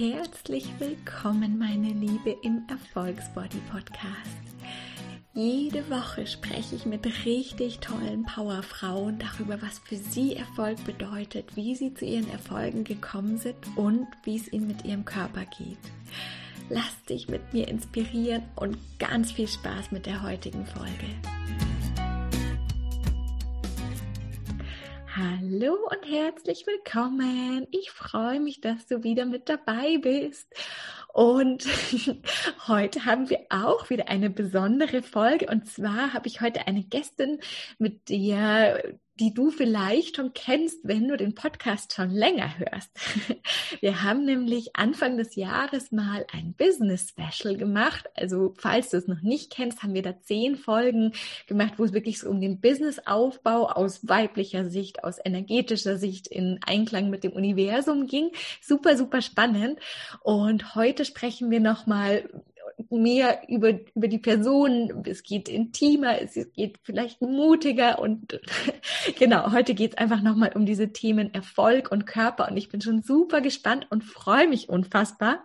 herzlich willkommen, meine Liebe, im Erfolgsbody Podcast. Jede Woche spreche ich mit richtig tollen Powerfrauen darüber, was für sie Erfolg bedeutet, wie sie zu ihren Erfolgen gekommen sind und wie es ihnen mit ihrem Körper geht. Lass dich mit mir inspirieren und ganz viel Spaß mit der heutigen Folge. Hallo und herzlich willkommen. Ich freue mich, dass du wieder mit dabei bist. Und heute haben wir auch wieder eine besondere Folge. Und zwar habe ich heute eine Gästin, mit der die du vielleicht schon kennst, wenn du den Podcast schon länger hörst. Wir haben nämlich Anfang des Jahres mal ein Business Special gemacht. Also falls du es noch nicht kennst, haben wir da zehn Folgen gemacht, wo es wirklich so um den Businessaufbau aus weiblicher Sicht, aus energetischer Sicht in Einklang mit dem Universum ging. Super, super spannend. Und heute sprechen wir nochmal mehr über, über die Person, es geht intimer, es geht vielleicht mutiger und genau, heute geht es einfach nochmal um diese Themen Erfolg und Körper und ich bin schon super gespannt und freue mich unfassbar.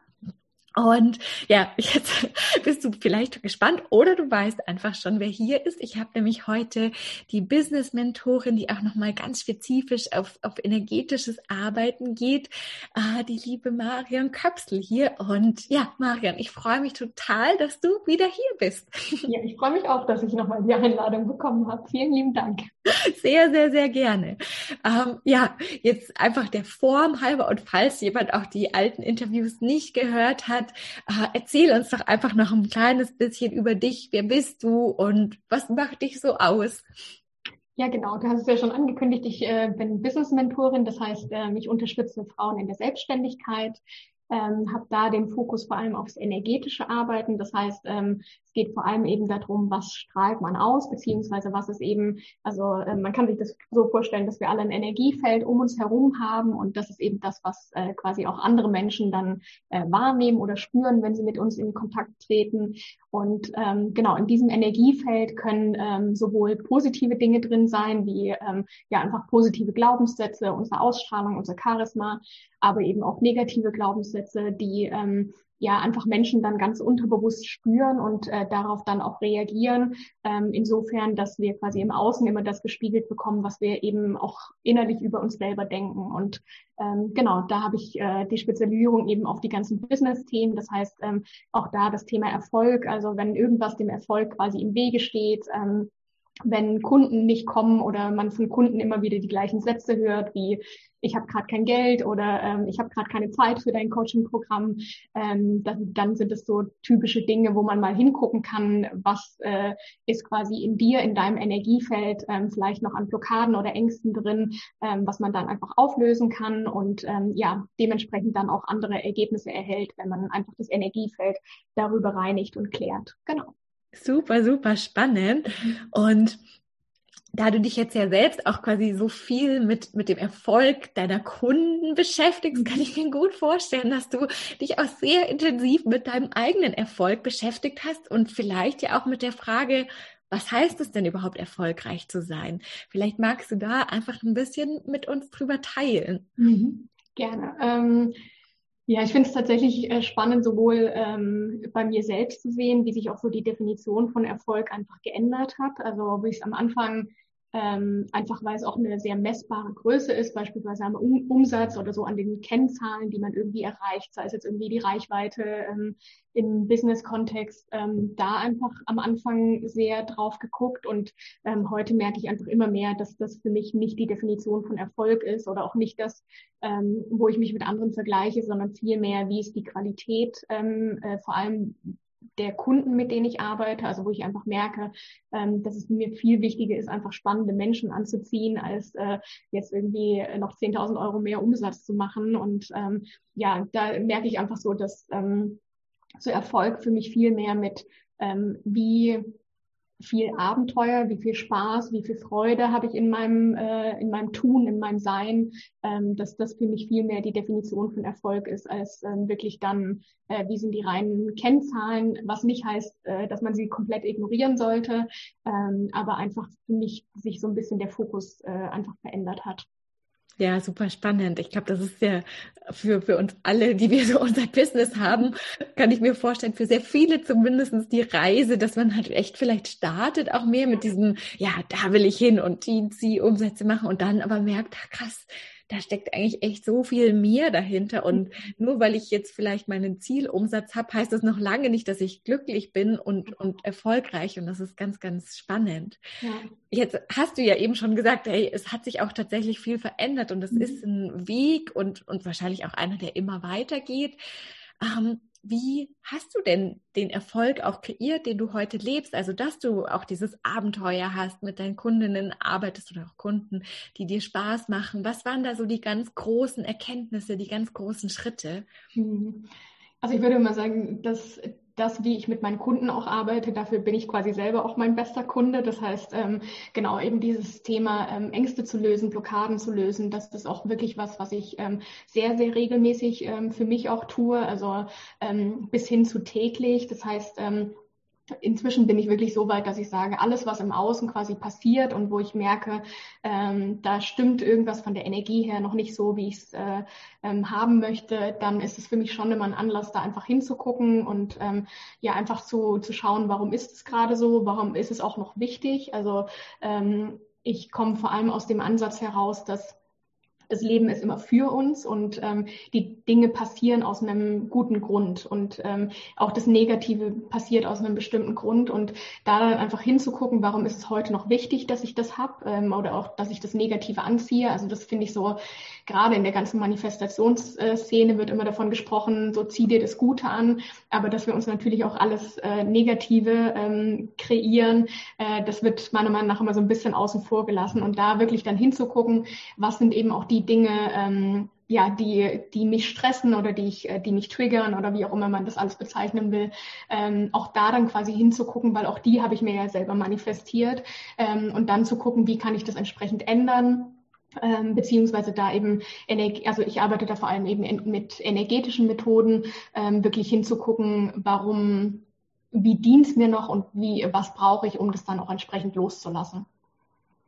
Und ja, jetzt bist du vielleicht gespannt oder du weißt einfach schon, wer hier ist. Ich habe nämlich heute die Business-Mentorin, die auch nochmal ganz spezifisch auf, auf energetisches Arbeiten geht, äh, die liebe Marion Köpsel hier. Und ja, Marion, ich freue mich total, dass du wieder hier bist. Ja, ich freue mich auch, dass ich nochmal die Einladung bekommen habe. Vielen lieben Dank. Sehr, sehr, sehr gerne. Ähm, ja, jetzt einfach der Form halber und falls jemand auch die alten Interviews nicht gehört hat, äh, erzähl uns doch einfach noch ein kleines bisschen über dich. Wer bist du und was macht dich so aus? Ja, genau. Du hast es ja schon angekündigt. Ich äh, bin Business-Mentorin. Das heißt, äh, ich unterstütze Frauen in der Selbstständigkeit ähm, habe da den Fokus vor allem aufs energetische Arbeiten. Das heißt, ähm, geht vor allem eben darum, was strahlt man aus, beziehungsweise was ist eben, also äh, man kann sich das so vorstellen, dass wir alle ein Energiefeld um uns herum haben und das ist eben das, was äh, quasi auch andere Menschen dann äh, wahrnehmen oder spüren, wenn sie mit uns in Kontakt treten. Und ähm, genau, in diesem Energiefeld können ähm, sowohl positive Dinge drin sein, wie ähm, ja einfach positive Glaubenssätze, unsere Ausstrahlung, unser Charisma, aber eben auch negative Glaubenssätze, die ähm, ja einfach Menschen dann ganz unterbewusst spüren und äh, darauf dann auch reagieren. Ähm, insofern, dass wir quasi im Außen immer das gespiegelt bekommen, was wir eben auch innerlich über uns selber denken. Und ähm, genau, da habe ich äh, die Spezialisierung eben auf die ganzen Business-Themen. Das heißt, ähm, auch da das Thema Erfolg. Also wenn irgendwas dem Erfolg quasi im Wege steht, ähm, wenn Kunden nicht kommen oder man von Kunden immer wieder die gleichen Sätze hört, wie ich habe gerade kein Geld oder ähm, ich habe gerade keine Zeit für dein Coaching-Programm, ähm, dann, dann sind es so typische Dinge, wo man mal hingucken kann, was äh, ist quasi in dir, in deinem Energiefeld, ähm, vielleicht noch an Blockaden oder Ängsten drin, ähm, was man dann einfach auflösen kann und ähm, ja, dementsprechend dann auch andere Ergebnisse erhält, wenn man einfach das Energiefeld darüber reinigt und klärt. Genau. Super, super spannend. Mhm. Und da du dich jetzt ja selbst auch quasi so viel mit, mit dem Erfolg deiner Kunden beschäftigst, kann ich mir gut vorstellen, dass du dich auch sehr intensiv mit deinem eigenen Erfolg beschäftigt hast und vielleicht ja auch mit der Frage, was heißt es denn überhaupt erfolgreich zu sein? Vielleicht magst du da einfach ein bisschen mit uns drüber teilen. Mhm. Gerne. Ähm, ja, ich finde es tatsächlich äh, spannend, sowohl ähm, bei mir selbst zu sehen, wie sich auch so die Definition von Erfolg einfach geändert hat. Also wie ich es am Anfang ähm, einfach weil es auch eine sehr messbare Größe ist, beispielsweise am um Umsatz oder so an den Kennzahlen, die man irgendwie erreicht, sei es jetzt irgendwie die Reichweite ähm, im Business-Kontext, ähm, da einfach am Anfang sehr drauf geguckt. Und ähm, heute merke ich einfach immer mehr, dass das für mich nicht die Definition von Erfolg ist oder auch nicht das, ähm, wo ich mich mit anderen vergleiche, sondern vielmehr, wie ist die Qualität, ähm, äh, vor allem der Kunden, mit denen ich arbeite, also wo ich einfach merke, ähm, dass es mir viel wichtiger ist, einfach spannende Menschen anzuziehen, als äh, jetzt irgendwie noch 10.000 Euro mehr Umsatz zu machen. Und ähm, ja, da merke ich einfach so, dass ähm, so Erfolg für mich viel mehr mit, ähm, wie viel Abenteuer, wie viel Spaß, wie viel Freude habe ich in meinem, äh, in meinem Tun, in meinem Sein, ähm, dass das für mich viel mehr die Definition von Erfolg ist, als ähm, wirklich dann, äh, wie sind die reinen Kennzahlen, was nicht heißt, äh, dass man sie komplett ignorieren sollte, ähm, aber einfach für mich sich so ein bisschen der Fokus äh, einfach verändert hat. Ja, super spannend. Ich glaube, das ist ja für, für uns alle, die wir so unser Business haben, kann ich mir vorstellen, für sehr viele zumindestens die Reise, dass man halt echt vielleicht startet, auch mehr mit diesem, ja, da will ich hin und die, die Umsätze machen und dann aber merkt, krass, da steckt eigentlich echt so viel mehr dahinter. Und nur weil ich jetzt vielleicht meinen Zielumsatz habe, heißt das noch lange nicht, dass ich glücklich bin und, und erfolgreich. Und das ist ganz, ganz spannend. Ja. Jetzt hast du ja eben schon gesagt, hey, es hat sich auch tatsächlich viel verändert und es mhm. ist ein Weg und, und wahrscheinlich auch einer, der immer weitergeht. Ähm, wie hast du denn den Erfolg auch kreiert, den du heute lebst? Also, dass du auch dieses Abenteuer hast, mit deinen Kundinnen arbeitest oder auch Kunden, die dir Spaß machen. Was waren da so die ganz großen Erkenntnisse, die ganz großen Schritte? Mhm. Also ich würde mal sagen, dass das, wie ich mit meinen Kunden auch arbeite, dafür bin ich quasi selber auch mein bester Kunde. Das heißt, ähm, genau eben dieses Thema ähm, Ängste zu lösen, Blockaden zu lösen, das ist auch wirklich was, was ich ähm, sehr, sehr regelmäßig ähm, für mich auch tue, also ähm, bis hin zu täglich. Das heißt, ähm, inzwischen bin ich wirklich so weit, dass ich sage, alles, was im Außen quasi passiert und wo ich merke, ähm, da stimmt irgendwas von der Energie her noch nicht so, wie ich es äh, ähm, haben möchte, dann ist es für mich schon immer ein Anlass, da einfach hinzugucken und ähm, ja einfach zu, zu schauen, warum ist es gerade so, warum ist es auch noch wichtig. Also ähm, ich komme vor allem aus dem Ansatz heraus, dass das Leben ist immer für uns und ähm, die Dinge passieren aus einem guten Grund und ähm, auch das Negative passiert aus einem bestimmten Grund und da dann einfach hinzugucken, warum ist es heute noch wichtig, dass ich das habe ähm, oder auch, dass ich das Negative anziehe. Also das finde ich so, gerade in der ganzen Manifestationsszene wird immer davon gesprochen, so zieh dir das Gute an, aber dass wir uns natürlich auch alles äh, Negative ähm, kreieren, äh, das wird meiner Meinung nach immer so ein bisschen außen vor gelassen und da wirklich dann hinzugucken, was sind eben auch die Dinge, ähm, ja, die, die mich stressen oder die, ich, äh, die mich triggern oder wie auch immer man das alles bezeichnen will, ähm, auch da dann quasi hinzugucken, weil auch die habe ich mir ja selber manifestiert ähm, und dann zu gucken, wie kann ich das entsprechend ändern. Ähm, beziehungsweise da eben, also ich arbeite da vor allem eben mit energetischen Methoden, ähm, wirklich hinzugucken, warum, wie dient es mir noch und wie, was brauche ich, um das dann auch entsprechend loszulassen.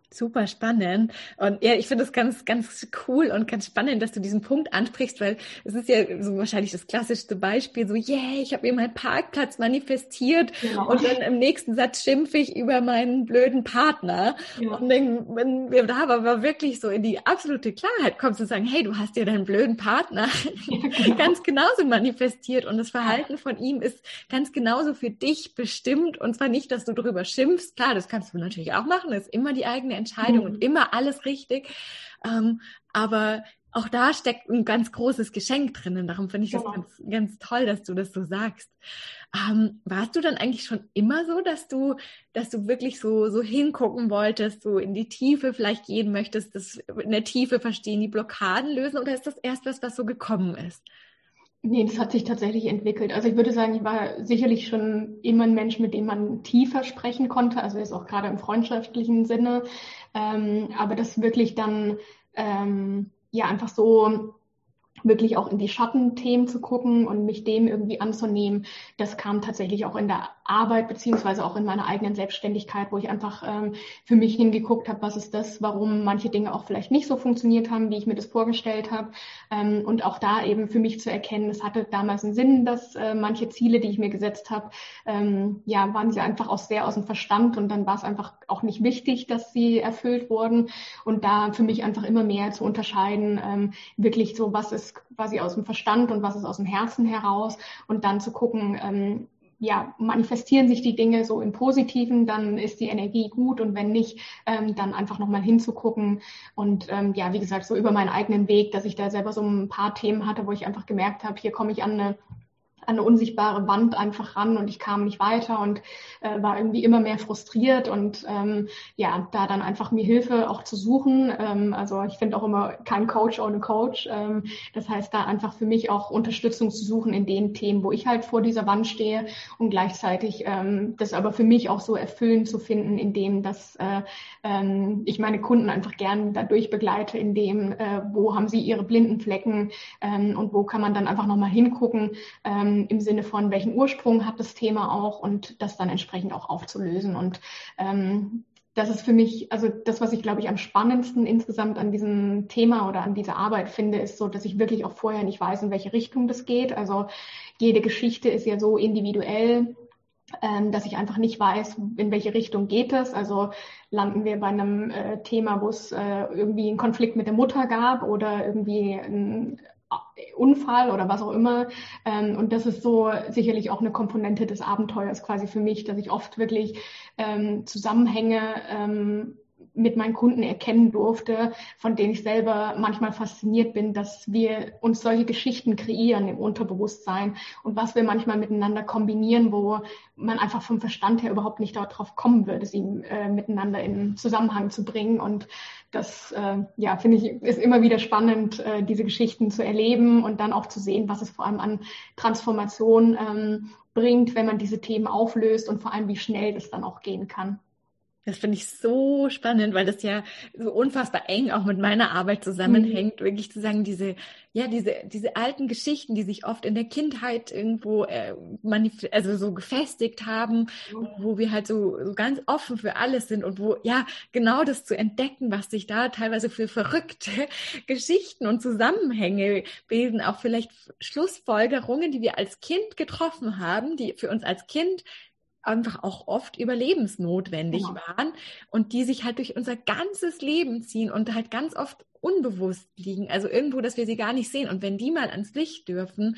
Super spannend. Und ja, ich finde es ganz, ganz cool und ganz spannend, dass du diesen Punkt ansprichst, weil es ist ja so wahrscheinlich das klassischste Beispiel, so, yeah, ich habe mir meinen Parkplatz manifestiert genau. und dann im nächsten Satz schimpfe ich über meinen blöden Partner. Ja. Und dann, wenn wir da aber wirklich so in die absolute Klarheit kommst und sagen, hey, du hast ja deinen blöden Partner ja, genau. ganz genauso manifestiert und das Verhalten von ihm ist ganz genauso für dich bestimmt und zwar nicht, dass du darüber schimpfst. Klar, das kannst du natürlich auch machen, das ist immer die eigene Entscheidung mhm. und immer alles richtig. Ähm, aber auch da steckt ein ganz großes Geschenk drinnen. Darum finde ich genau. das ganz, ganz toll, dass du das so sagst. Ähm, warst du dann eigentlich schon immer so, dass du, dass du wirklich so, so hingucken wolltest, so in die Tiefe vielleicht gehen möchtest, das in der Tiefe verstehen, die Blockaden lösen oder ist das erst was, was so gekommen ist? Nee, das hat sich tatsächlich entwickelt. Also ich würde sagen, ich war sicherlich schon immer ein Mensch, mit dem man tiefer sprechen konnte, also jetzt auch gerade im freundschaftlichen Sinne. Ähm, aber das wirklich dann ähm, ja einfach so wirklich auch in die Schattenthemen zu gucken und mich dem irgendwie anzunehmen, das kam tatsächlich auch in der Arbeit beziehungsweise auch in meiner eigenen Selbstständigkeit, wo ich einfach ähm, für mich hingeguckt habe, was ist das, warum manche Dinge auch vielleicht nicht so funktioniert haben, wie ich mir das vorgestellt habe. Ähm, und auch da eben für mich zu erkennen, es hatte damals einen Sinn, dass äh, manche Ziele, die ich mir gesetzt habe, ähm, ja, waren sie einfach auch sehr aus dem Verstand und dann war es einfach auch nicht wichtig, dass sie erfüllt wurden. Und da für mich einfach immer mehr zu unterscheiden, ähm, wirklich so, was ist quasi aus dem Verstand und was ist aus dem Herzen heraus. Und dann zu gucken, ähm, ja, manifestieren sich die Dinge so im Positiven, dann ist die Energie gut. Und wenn nicht, ähm, dann einfach nochmal hinzugucken. Und ähm, ja, wie gesagt, so über meinen eigenen Weg, dass ich da selber so ein paar Themen hatte, wo ich einfach gemerkt habe, hier komme ich an eine eine unsichtbare Wand einfach ran und ich kam nicht weiter und äh, war irgendwie immer mehr frustriert und ähm, ja, da dann einfach mir Hilfe auch zu suchen. Ähm, also ich finde auch immer kein Coach ohne Coach. Ähm, das heißt, da einfach für mich auch Unterstützung zu suchen in den Themen, wo ich halt vor dieser Wand stehe und gleichzeitig ähm, das aber für mich auch so erfüllend zu finden, indem dass äh, ähm, ich meine Kunden einfach gern dadurch begleite, in dem, äh, wo haben sie ihre blinden Flecken ähm, und wo kann man dann einfach nochmal hingucken, ähm, im Sinne von, welchen Ursprung hat das Thema auch und das dann entsprechend auch aufzulösen. Und ähm, das ist für mich, also das, was ich glaube ich am spannendsten insgesamt an diesem Thema oder an dieser Arbeit finde, ist so, dass ich wirklich auch vorher nicht weiß, in welche Richtung das geht. Also jede Geschichte ist ja so individuell, ähm, dass ich einfach nicht weiß, in welche Richtung geht es. Also landen wir bei einem äh, Thema, wo es äh, irgendwie einen Konflikt mit der Mutter gab oder irgendwie ein Unfall oder was auch immer. Ähm, und das ist so sicherlich auch eine Komponente des Abenteuers quasi für mich, dass ich oft wirklich ähm, Zusammenhänge ähm, mit meinen Kunden erkennen durfte, von denen ich selber manchmal fasziniert bin, dass wir uns solche Geschichten kreieren im Unterbewusstsein und was wir manchmal miteinander kombinieren, wo man einfach vom Verstand her überhaupt nicht darauf kommen würde, sie äh, miteinander in Zusammenhang zu bringen. Und das, äh, ja, finde ich, ist immer wieder spannend, äh, diese Geschichten zu erleben und dann auch zu sehen, was es vor allem an Transformation ähm, bringt, wenn man diese Themen auflöst und vor allem, wie schnell das dann auch gehen kann. Das finde ich so spannend, weil das ja so unfassbar eng auch mit meiner Arbeit zusammenhängt, mhm. wirklich zu sagen, diese, ja, diese, diese alten Geschichten, die sich oft in der Kindheit irgendwo äh, also so gefestigt haben, mhm. wo wir halt so, so ganz offen für alles sind und wo, ja, genau das zu entdecken, was sich da teilweise für verrückte Geschichten und Zusammenhänge bilden, auch vielleicht Schlussfolgerungen, die wir als Kind getroffen haben, die für uns als Kind einfach auch oft überlebensnotwendig ja. waren und die sich halt durch unser ganzes Leben ziehen und halt ganz oft unbewusst liegen. Also irgendwo, dass wir sie gar nicht sehen. Und wenn die mal ans Licht dürfen,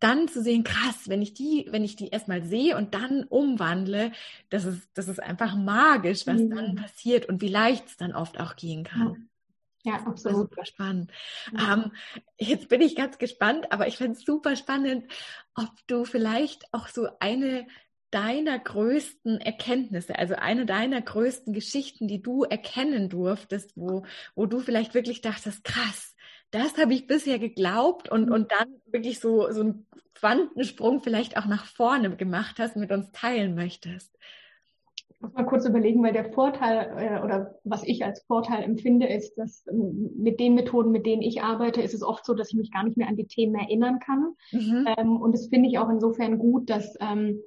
dann zu sehen, krass, wenn ich die, wenn ich die erstmal sehe und dann umwandle, das ist, das ist einfach magisch, was mhm. dann passiert und wie leicht es dann oft auch gehen kann. Ja, absolut. Super spannend. Ja. Ähm, jetzt bin ich ganz gespannt, aber ich fände es super spannend, ob du vielleicht auch so eine deiner größten Erkenntnisse, also eine deiner größten Geschichten, die du erkennen durftest, wo, wo du vielleicht wirklich dachtest, krass, das habe ich bisher geglaubt und, und dann wirklich so, so einen Quantensprung vielleicht auch nach vorne gemacht hast, mit uns teilen möchtest? Ich muss mal kurz überlegen, weil der Vorteil äh, oder was ich als Vorteil empfinde, ist, dass ähm, mit den Methoden, mit denen ich arbeite, ist es oft so, dass ich mich gar nicht mehr an die Themen erinnern kann. Mhm. Ähm, und das finde ich auch insofern gut, dass ähm,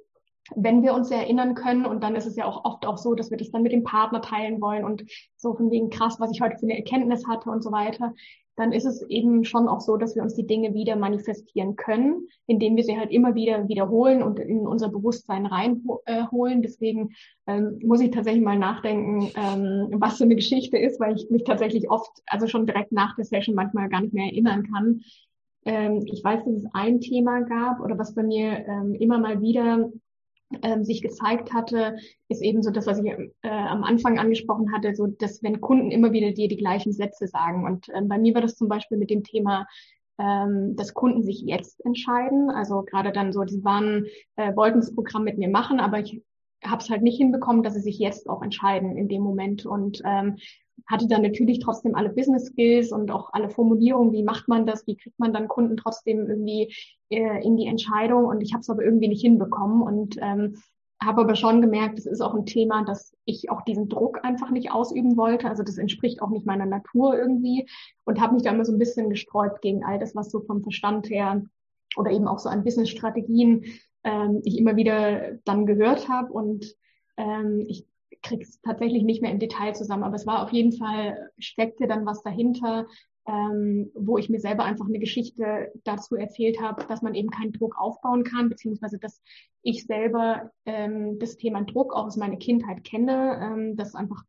wenn wir uns erinnern können, und dann ist es ja auch oft auch so, dass wir das dann mit dem Partner teilen wollen und so von wegen krass, was ich heute für eine Erkenntnis hatte und so weiter, dann ist es eben schon auch so, dass wir uns die Dinge wieder manifestieren können, indem wir sie halt immer wieder wiederholen und in unser Bewusstsein reinholen. Deswegen ähm, muss ich tatsächlich mal nachdenken, ähm, was so eine Geschichte ist, weil ich mich tatsächlich oft, also schon direkt nach der Session manchmal gar nicht mehr erinnern kann. Ähm, ich weiß, dass es ein Thema gab oder was bei mir ähm, immer mal wieder ähm, sich gezeigt hatte, ist eben so das, was ich äh, am Anfang angesprochen hatte, so dass wenn Kunden immer wieder dir die gleichen Sätze sagen. Und ähm, bei mir war das zum Beispiel mit dem Thema, ähm, dass Kunden sich jetzt entscheiden. Also gerade dann so, die waren, äh, wollten das Programm mit mir machen, aber ich habe es halt nicht hinbekommen, dass sie sich jetzt auch entscheiden in dem Moment. Und ähm, hatte dann natürlich trotzdem alle Business Skills und auch alle Formulierungen, wie macht man das, wie kriegt man dann Kunden trotzdem irgendwie äh, in die Entscheidung und ich habe es aber irgendwie nicht hinbekommen und ähm, habe aber schon gemerkt, es ist auch ein Thema, dass ich auch diesen Druck einfach nicht ausüben wollte. Also das entspricht auch nicht meiner Natur irgendwie und habe mich da immer so ein bisschen gesträubt gegen all das, was so vom Verstand her oder eben auch so an Business-Strategien ähm, ich immer wieder dann gehört habe und ähm, ich kriege es tatsächlich nicht mehr im Detail zusammen, aber es war auf jeden Fall, steckte dann was dahinter, ähm, wo ich mir selber einfach eine Geschichte dazu erzählt habe, dass man eben keinen Druck aufbauen kann, beziehungsweise dass ich selber ähm, das Thema Druck auch aus meiner Kindheit kenne, ähm, dass einfach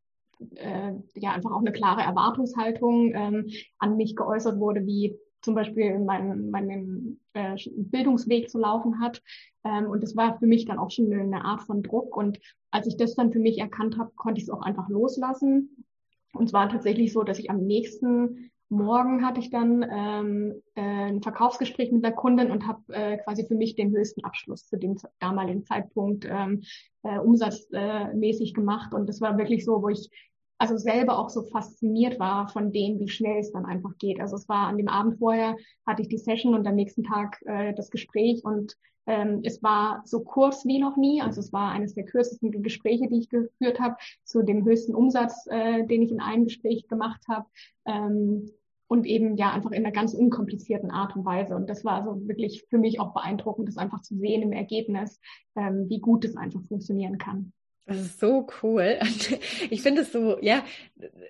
äh, ja einfach auch eine klare Erwartungshaltung ähm, an mich geäußert wurde, wie zum Beispiel meinen mein, äh, Bildungsweg zu laufen hat. Ähm, und das war für mich dann auch schon eine Art von Druck. Und als ich das dann für mich erkannt habe, konnte ich es auch einfach loslassen. Und es war tatsächlich so, dass ich am nächsten Morgen hatte ich dann ähm, äh, ein Verkaufsgespräch mit der Kundin und habe äh, quasi für mich den höchsten Abschluss zu dem damaligen Zeitpunkt ähm, äh, umsatzmäßig gemacht. Und das war wirklich so, wo ich also selber auch so fasziniert war von dem, wie schnell es dann einfach geht. Also es war an dem Abend vorher, hatte ich die Session und am nächsten Tag äh, das Gespräch und ähm, es war so kurz wie noch nie. Also es war eines der kürzesten Gespräche, die ich geführt habe, zu dem höchsten Umsatz, äh, den ich in einem Gespräch gemacht habe. Ähm, und eben ja einfach in einer ganz unkomplizierten Art und Weise. Und das war also wirklich für mich auch beeindruckend, das einfach zu sehen im Ergebnis, ähm, wie gut es einfach funktionieren kann. Das ist so cool. Ich finde es so, ja,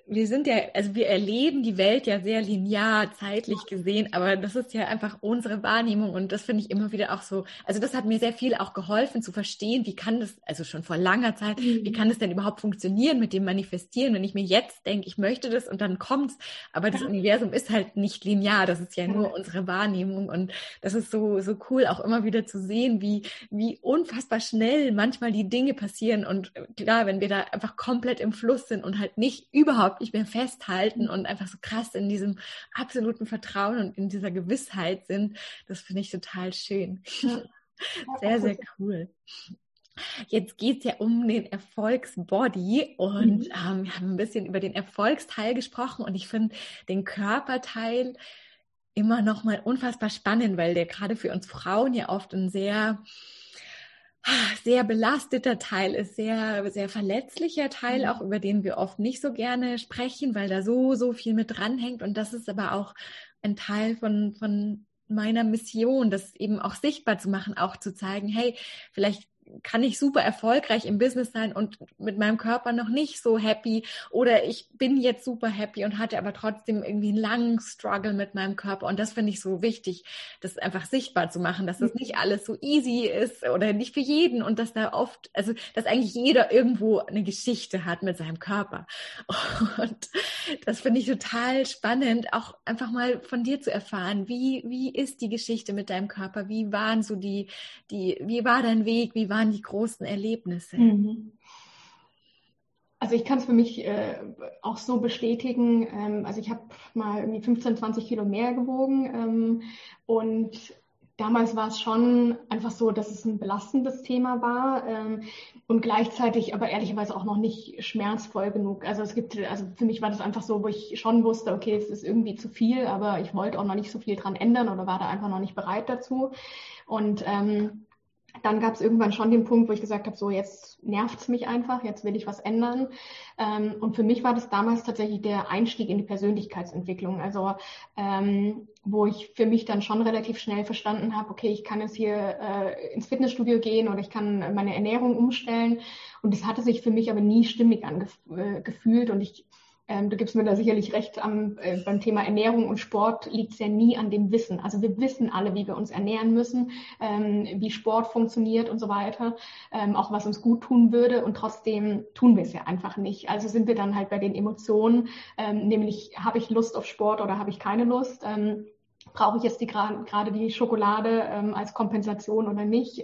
wir sind ja, also wir erleben die Welt ja sehr linear, zeitlich gesehen, aber das ist ja einfach unsere Wahrnehmung und das finde ich immer wieder auch so, also das hat mir sehr viel auch geholfen zu verstehen, wie kann das, also schon vor langer Zeit, wie kann das denn überhaupt funktionieren mit dem Manifestieren, wenn ich mir jetzt denke, ich möchte das und dann kommt's, aber das. Universum ist halt nicht linear, das ist ja nur unsere Wahrnehmung und das ist so, so cool auch immer wieder zu sehen, wie, wie unfassbar schnell manchmal die Dinge passieren und klar, wenn wir da einfach komplett im Fluss sind und halt nicht überhaupt nicht mehr festhalten und einfach so krass in diesem absoluten Vertrauen und in dieser Gewissheit sind, das finde ich total schön. Ja. Sehr, sehr cool. Jetzt geht es ja um den Erfolgsbody und mhm. ähm, wir haben ein bisschen über den Erfolgsteil gesprochen und ich finde den Körperteil immer noch mal unfassbar spannend, weil der gerade für uns Frauen ja oft ein sehr sehr belasteter Teil ist, sehr, sehr verletzlicher Teil, mhm. auch über den wir oft nicht so gerne sprechen, weil da so, so viel mit dranhängt. Und das ist aber auch ein Teil von, von meiner Mission, das eben auch sichtbar zu machen, auch zu zeigen, hey, vielleicht kann ich super erfolgreich im Business sein und mit meinem Körper noch nicht so happy oder ich bin jetzt super happy und hatte aber trotzdem irgendwie einen langen Struggle mit meinem Körper. Und das finde ich so wichtig, das einfach sichtbar zu machen, dass das nicht alles so easy ist oder nicht für jeden und dass da oft, also dass eigentlich jeder irgendwo eine Geschichte hat mit seinem Körper. Und das finde ich total spannend, auch einfach mal von dir zu erfahren, wie, wie ist die Geschichte mit deinem Körper, wie waren so die, die, wie war dein Weg, wie war waren die großen Erlebnisse? Mhm. Also ich kann es für mich äh, auch so bestätigen. Ähm, also ich habe mal irgendwie 15, 20 Kilo mehr gewogen ähm, und damals war es schon einfach so, dass es ein belastendes Thema war ähm, und gleichzeitig aber ehrlicherweise auch noch nicht schmerzvoll genug. Also es gibt, also für mich war das einfach so, wo ich schon wusste, okay, es ist irgendwie zu viel, aber ich wollte auch noch nicht so viel dran ändern oder war da einfach noch nicht bereit dazu. Und ähm, dann gab es irgendwann schon den Punkt, wo ich gesagt habe, so jetzt nervt es mich einfach, jetzt will ich was ändern. Ähm, und für mich war das damals tatsächlich der Einstieg in die Persönlichkeitsentwicklung. Also ähm, wo ich für mich dann schon relativ schnell verstanden habe, okay, ich kann jetzt hier äh, ins Fitnessstudio gehen oder ich kann meine Ernährung umstellen. Und das hatte sich für mich aber nie stimmig angefühlt. Äh, und ich ähm, du gibst mir da sicherlich recht, am, äh, beim Thema Ernährung und Sport liegt es ja nie an dem Wissen. Also wir wissen alle, wie wir uns ernähren müssen, ähm, wie Sport funktioniert und so weiter, ähm, auch was uns gut tun würde und trotzdem tun wir es ja einfach nicht. Also sind wir dann halt bei den Emotionen, ähm, nämlich habe ich Lust auf Sport oder habe ich keine Lust? Ähm, brauche ich jetzt die gerade die Schokolade ähm, als Kompensation oder nicht?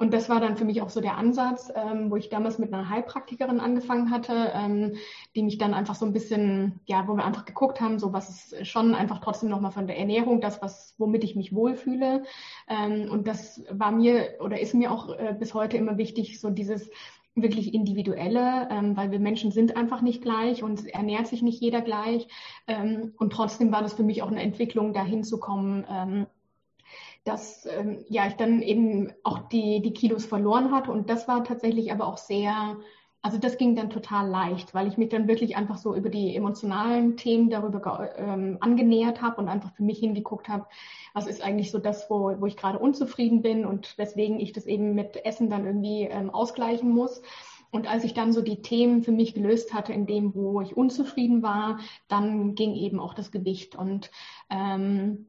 Und das war dann für mich auch so der Ansatz, ähm, wo ich damals mit einer Heilpraktikerin angefangen hatte, ähm, die mich dann einfach so ein bisschen, ja, wo wir einfach geguckt haben, so was ist schon einfach trotzdem nochmal von der Ernährung, das, was, womit ich mich wohlfühle. Ähm, und das war mir oder ist mir auch äh, bis heute immer wichtig, so dieses wirklich individuelle, ähm, weil wir Menschen sind einfach nicht gleich und ernährt sich nicht jeder gleich. Ähm, und trotzdem war das für mich auch eine Entwicklung, dahin zu kommen, ähm, dass ähm, ja ich dann eben auch die, die Kilos verloren hatte. Und das war tatsächlich aber auch sehr, also das ging dann total leicht, weil ich mich dann wirklich einfach so über die emotionalen Themen darüber ähm, angenähert habe und einfach für mich hingeguckt habe, was ist eigentlich so das, wo, wo ich gerade unzufrieden bin und weswegen ich das eben mit Essen dann irgendwie ähm, ausgleichen muss. Und als ich dann so die Themen für mich gelöst hatte, in dem, wo ich unzufrieden war, dann ging eben auch das Gewicht. Und ähm,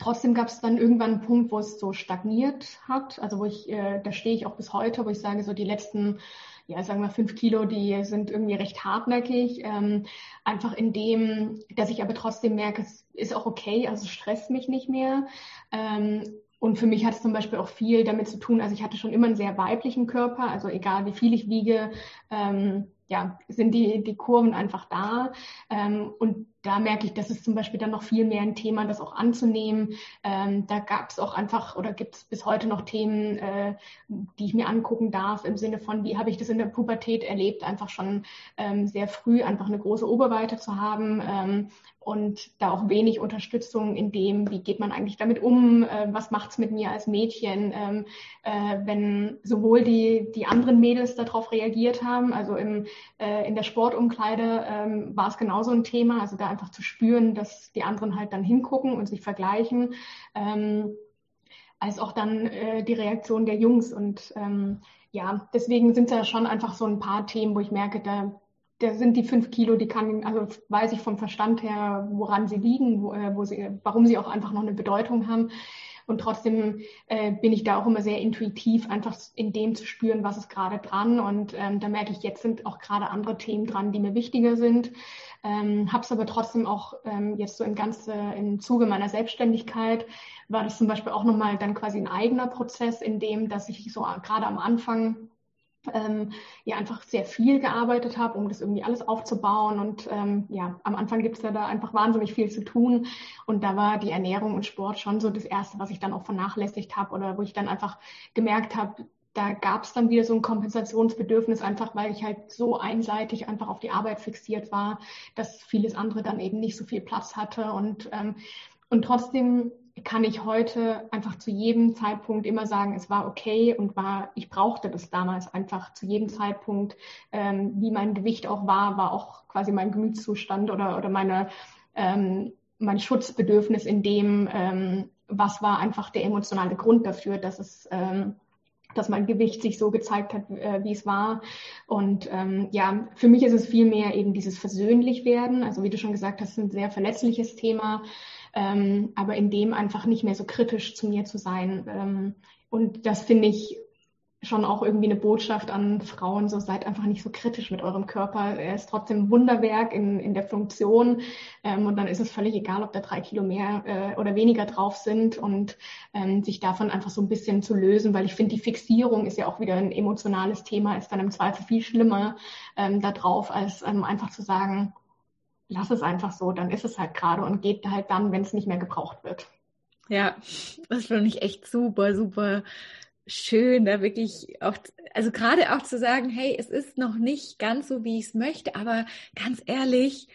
trotzdem gab es dann irgendwann einen Punkt, wo es so stagniert hat. Also wo ich, äh, da stehe ich auch bis heute, wo ich sage, so die letzten, ja, sagen wir fünf Kilo, die sind irgendwie recht hartnäckig. Ähm, einfach in dem, dass ich aber trotzdem merke, es ist auch okay, also stresst mich nicht mehr. Ähm, und für mich hat es zum Beispiel auch viel damit zu tun, also ich hatte schon immer einen sehr weiblichen Körper, also egal wie viel ich wiege, ähm, ja, sind die, die Kurven einfach da. Ähm, und da merke ich, das ist zum Beispiel dann noch viel mehr ein Thema, das auch anzunehmen. Ähm, da gab es auch einfach oder gibt es bis heute noch Themen, äh, die ich mir angucken darf, im Sinne von, wie habe ich das in der Pubertät erlebt, einfach schon ähm, sehr früh einfach eine große Oberweite zu haben ähm, und da auch wenig Unterstützung in dem, wie geht man eigentlich damit um, äh, was macht's mit mir als Mädchen, ähm, äh, wenn sowohl die, die anderen Mädels darauf reagiert haben, also im, äh, in der Sportumkleide ähm, war es genauso ein Thema, also da einfach zu spüren, dass die anderen halt dann hingucken und sich vergleichen, ähm, als auch dann äh, die Reaktion der Jungs. Und ähm, ja, deswegen sind da schon einfach so ein paar Themen, wo ich merke, da, da sind die fünf Kilo, die kann, also weiß ich vom Verstand her, woran sie liegen, wo, äh, wo sie, warum sie auch einfach noch eine Bedeutung haben. Und trotzdem äh, bin ich da auch immer sehr intuitiv, einfach in dem zu spüren, was ist gerade dran. Und ähm, da merke ich, jetzt sind auch gerade andere Themen dran, die mir wichtiger sind. Ähm, habe es aber trotzdem auch ähm, jetzt so im ganzen im Zuge meiner Selbstständigkeit war das zum Beispiel auch nochmal dann quasi ein eigener Prozess, in dem, dass ich so gerade am Anfang ähm, ja einfach sehr viel gearbeitet habe, um das irgendwie alles aufzubauen. Und ähm, ja, am Anfang gibt es ja da einfach wahnsinnig viel zu tun. Und da war die Ernährung und Sport schon so das Erste, was ich dann auch vernachlässigt habe oder wo ich dann einfach gemerkt habe, da gab es dann wieder so ein Kompensationsbedürfnis, einfach weil ich halt so einseitig einfach auf die Arbeit fixiert war, dass vieles andere dann eben nicht so viel Platz hatte. Und, ähm, und trotzdem kann ich heute einfach zu jedem Zeitpunkt immer sagen, es war okay und war, ich brauchte das damals einfach zu jedem Zeitpunkt, ähm, wie mein Gewicht auch war, war auch quasi mein Gemütszustand oder, oder meine, ähm, mein Schutzbedürfnis in dem, ähm, was war einfach der emotionale Grund dafür, dass es, ähm, dass mein Gewicht sich so gezeigt hat, äh, wie es war. Und ähm, ja, für mich ist es viel mehr eben dieses versöhnlich werden. Also wie du schon gesagt hast, ein sehr verletzliches Thema ähm, aber in dem einfach nicht mehr so kritisch zu mir zu sein. Ähm, und das finde ich schon auch irgendwie eine Botschaft an Frauen, so seid einfach nicht so kritisch mit eurem Körper. Er ist trotzdem ein Wunderwerk in, in der Funktion ähm, und dann ist es völlig egal, ob da drei Kilo mehr äh, oder weniger drauf sind und ähm, sich davon einfach so ein bisschen zu lösen, weil ich finde, die Fixierung ist ja auch wieder ein emotionales Thema, ist dann im Zweifel viel schlimmer ähm, da drauf, als ähm, einfach zu sagen, lass es einfach so, dann ist es halt gerade und geht halt dann, wenn es nicht mehr gebraucht wird. Ja, das finde ich echt super, super schön, da wirklich auch, also gerade auch zu sagen, hey, es ist noch nicht ganz so, wie ich es möchte, aber ganz ehrlich,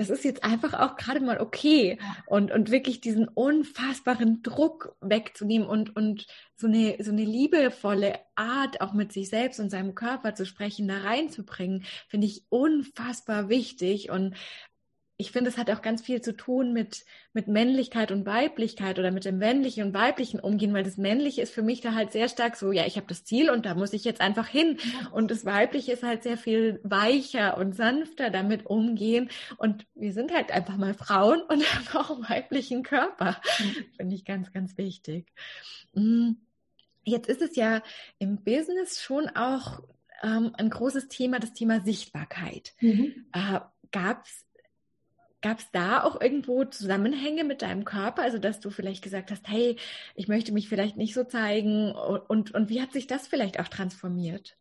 das ist jetzt einfach auch gerade mal okay. Und, und wirklich diesen unfassbaren Druck wegzunehmen und, und so eine, so eine liebevolle Art auch mit sich selbst und seinem Körper zu sprechen, da reinzubringen, finde ich unfassbar wichtig. Und ich finde, es hat auch ganz viel zu tun mit, mit Männlichkeit und Weiblichkeit oder mit dem männlichen und weiblichen Umgehen, weil das Männliche ist für mich da halt sehr stark so, ja, ich habe das Ziel und da muss ich jetzt einfach hin. Und das Weibliche ist halt sehr viel weicher und sanfter damit umgehen. Und wir sind halt einfach mal Frauen und haben auch einen weiblichen Körper. Finde ich ganz, ganz wichtig. Mm, jetzt ist es ja im Business schon auch ähm, ein großes Thema, das Thema Sichtbarkeit. Mhm. Äh, Gab es Gab es da auch irgendwo Zusammenhänge mit deinem Körper? Also, dass du vielleicht gesagt hast, hey, ich möchte mich vielleicht nicht so zeigen. Und, und wie hat sich das vielleicht auch transformiert?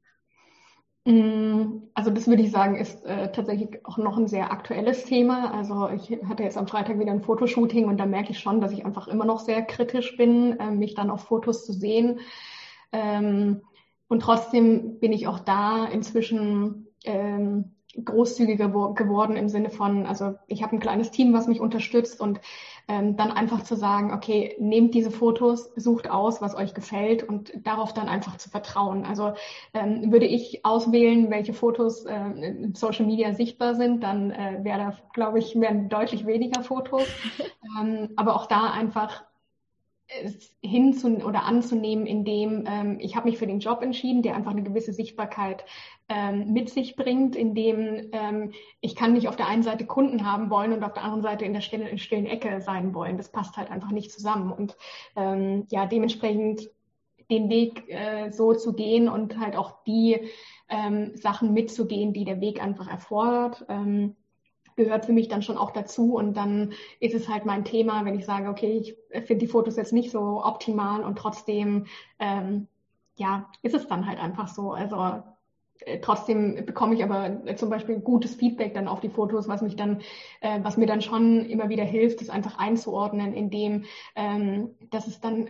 Mm, also das würde ich sagen, ist äh, tatsächlich auch noch ein sehr aktuelles Thema. Also ich hatte jetzt am Freitag wieder ein Fotoshooting und da merke ich schon, dass ich einfach immer noch sehr kritisch bin, äh, mich dann auf Fotos zu sehen. Ähm, und trotzdem bin ich auch da inzwischen ähm, großzügiger geworden im Sinne von, also ich habe ein kleines Team, was mich unterstützt und ähm, dann einfach zu sagen, okay, nehmt diese Fotos, sucht aus, was euch gefällt und darauf dann einfach zu vertrauen. Also ähm, würde ich auswählen, welche Fotos äh, in Social Media sichtbar sind, dann äh, wäre da, glaube ich, wären deutlich weniger Fotos. ähm, aber auch da einfach es hinzu oder anzunehmen, indem ähm, ich habe mich für den Job entschieden, der einfach eine gewisse Sichtbarkeit ähm, mit sich bringt, indem ähm, ich kann nicht auf der einen Seite Kunden haben wollen und auf der anderen Seite in der stillen, in stillen Ecke sein wollen. Das passt halt einfach nicht zusammen. Und ähm, ja, dementsprechend den Weg äh, so zu gehen und halt auch die ähm, Sachen mitzugehen, die der Weg einfach erfordert. Ähm, gehört für mich dann schon auch dazu. Und dann ist es halt mein Thema, wenn ich sage, okay, ich finde die Fotos jetzt nicht so optimal und trotzdem, ähm, ja, ist es dann halt einfach so. Also äh, trotzdem bekomme ich aber äh, zum Beispiel gutes Feedback dann auf die Fotos, was mich dann, äh, was mir dann schon immer wieder hilft, das einfach einzuordnen, indem ähm, dass es dann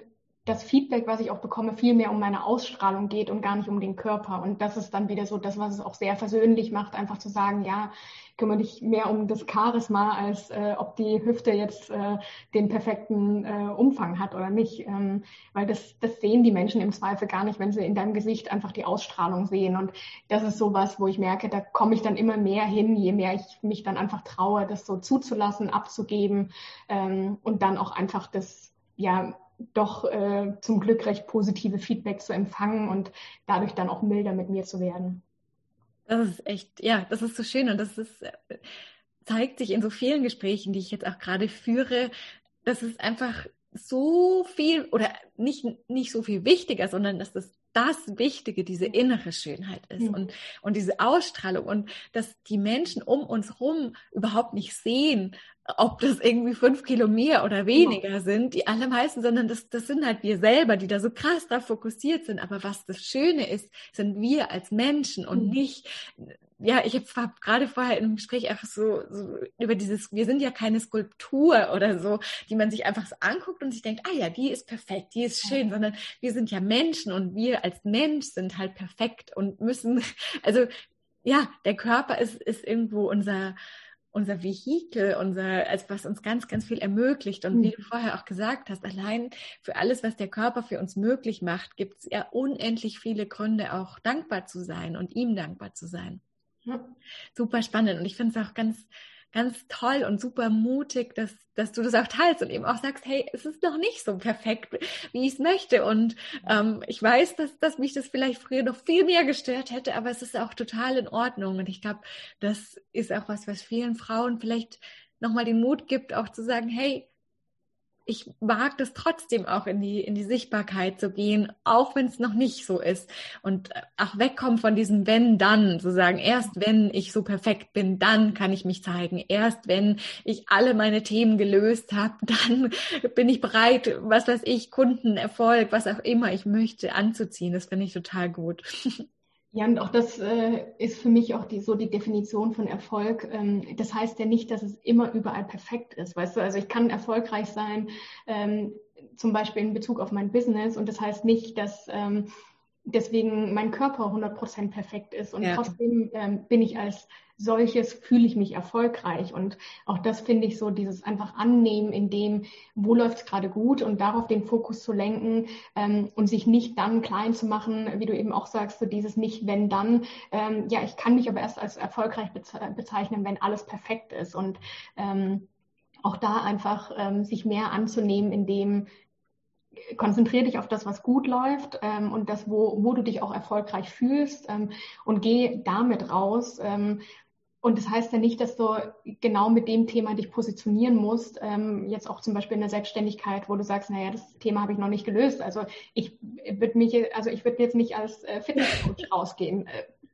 das Feedback, was ich auch bekomme, viel mehr um meine Ausstrahlung geht und gar nicht um den Körper. Und das ist dann wieder so das, was es auch sehr versöhnlich macht, einfach zu sagen, ja, kümmere dich mehr um das Charisma, als äh, ob die Hüfte jetzt äh, den perfekten äh, Umfang hat oder nicht. Ähm, weil das, das sehen die Menschen im Zweifel gar nicht, wenn sie in deinem Gesicht einfach die Ausstrahlung sehen. Und das ist so was, wo ich merke, da komme ich dann immer mehr hin, je mehr ich mich dann einfach traue, das so zuzulassen, abzugeben ähm, und dann auch einfach das, ja, doch äh, zum Glück recht positive Feedback zu empfangen und dadurch dann auch milder mit mir zu werden. Das ist echt, ja, das ist so schön und das ist, äh, zeigt sich in so vielen Gesprächen, die ich jetzt auch gerade führe, dass es einfach so viel oder nicht, nicht so viel wichtiger, sondern dass das das Wichtige, diese innere Schönheit ist mhm. und, und diese Ausstrahlung und dass die Menschen um uns herum überhaupt nicht sehen, ob das irgendwie fünf Kilo mehr oder weniger ja. sind, die allermeisten, sondern das, das sind halt wir selber, die da so krass drauf fokussiert sind. Aber was das Schöne ist, sind wir als Menschen und mhm. nicht ja, ich habe gerade vorher im Gespräch einfach so, so über dieses, wir sind ja keine Skulptur oder so, die man sich einfach so anguckt und sich denkt, ah ja, die ist perfekt, die ist schön, ja. sondern wir sind ja Menschen und wir als Mensch sind halt perfekt und müssen, also ja, der Körper ist, ist irgendwo unser, unser Vehikel, unser, als was uns ganz, ganz viel ermöglicht. Und mhm. wie du vorher auch gesagt hast, allein für alles, was der Körper für uns möglich macht, gibt es ja unendlich viele Gründe, auch dankbar zu sein und ihm dankbar zu sein. Super spannend. Und ich finde es auch ganz, ganz toll und super mutig, dass, dass du das auch teilst und eben auch sagst, hey, es ist noch nicht so perfekt, wie ich es möchte. Und ähm, ich weiß, dass, dass mich das vielleicht früher noch viel mehr gestört hätte, aber es ist auch total in Ordnung. Und ich glaube, das ist auch was, was vielen Frauen vielleicht nochmal den Mut gibt, auch zu sagen, hey, ich mag das trotzdem auch in die, in die Sichtbarkeit zu gehen, auch wenn es noch nicht so ist. Und äh, auch wegkommen von diesem wenn, dann, zu sagen, erst wenn ich so perfekt bin, dann kann ich mich zeigen. Erst wenn ich alle meine Themen gelöst habe, dann bin ich bereit, was weiß ich, Kundenerfolg, was auch immer ich möchte, anzuziehen. Das finde ich total gut. Ja, und auch das äh, ist für mich auch die, so die Definition von Erfolg. Ähm, das heißt ja nicht, dass es immer überall perfekt ist, weißt du? Also ich kann erfolgreich sein, ähm, zum Beispiel in Bezug auf mein Business. Und das heißt nicht, dass ähm, deswegen mein Körper 100% perfekt ist. Und ja. trotzdem ähm, bin ich als solches, fühle ich mich erfolgreich. Und auch das finde ich so, dieses einfach annehmen, in dem, wo läuft es gerade gut und darauf den Fokus zu lenken ähm, und sich nicht dann klein zu machen, wie du eben auch sagst, so dieses nicht, wenn dann. Ähm, ja, ich kann mich aber erst als erfolgreich bezeichnen, wenn alles perfekt ist. Und ähm, auch da einfach ähm, sich mehr anzunehmen, in dem konzentriere dich auf das, was gut läuft ähm, und das, wo, wo du dich auch erfolgreich fühlst ähm, und geh damit raus. Ähm, und das heißt ja nicht, dass du genau mit dem Thema dich positionieren musst. Ähm, jetzt auch zum Beispiel in der Selbstständigkeit, wo du sagst, naja, das Thema habe ich noch nicht gelöst. Also ich würde mich, also ich würde jetzt nicht als äh, Fitnesscoach rausgehen.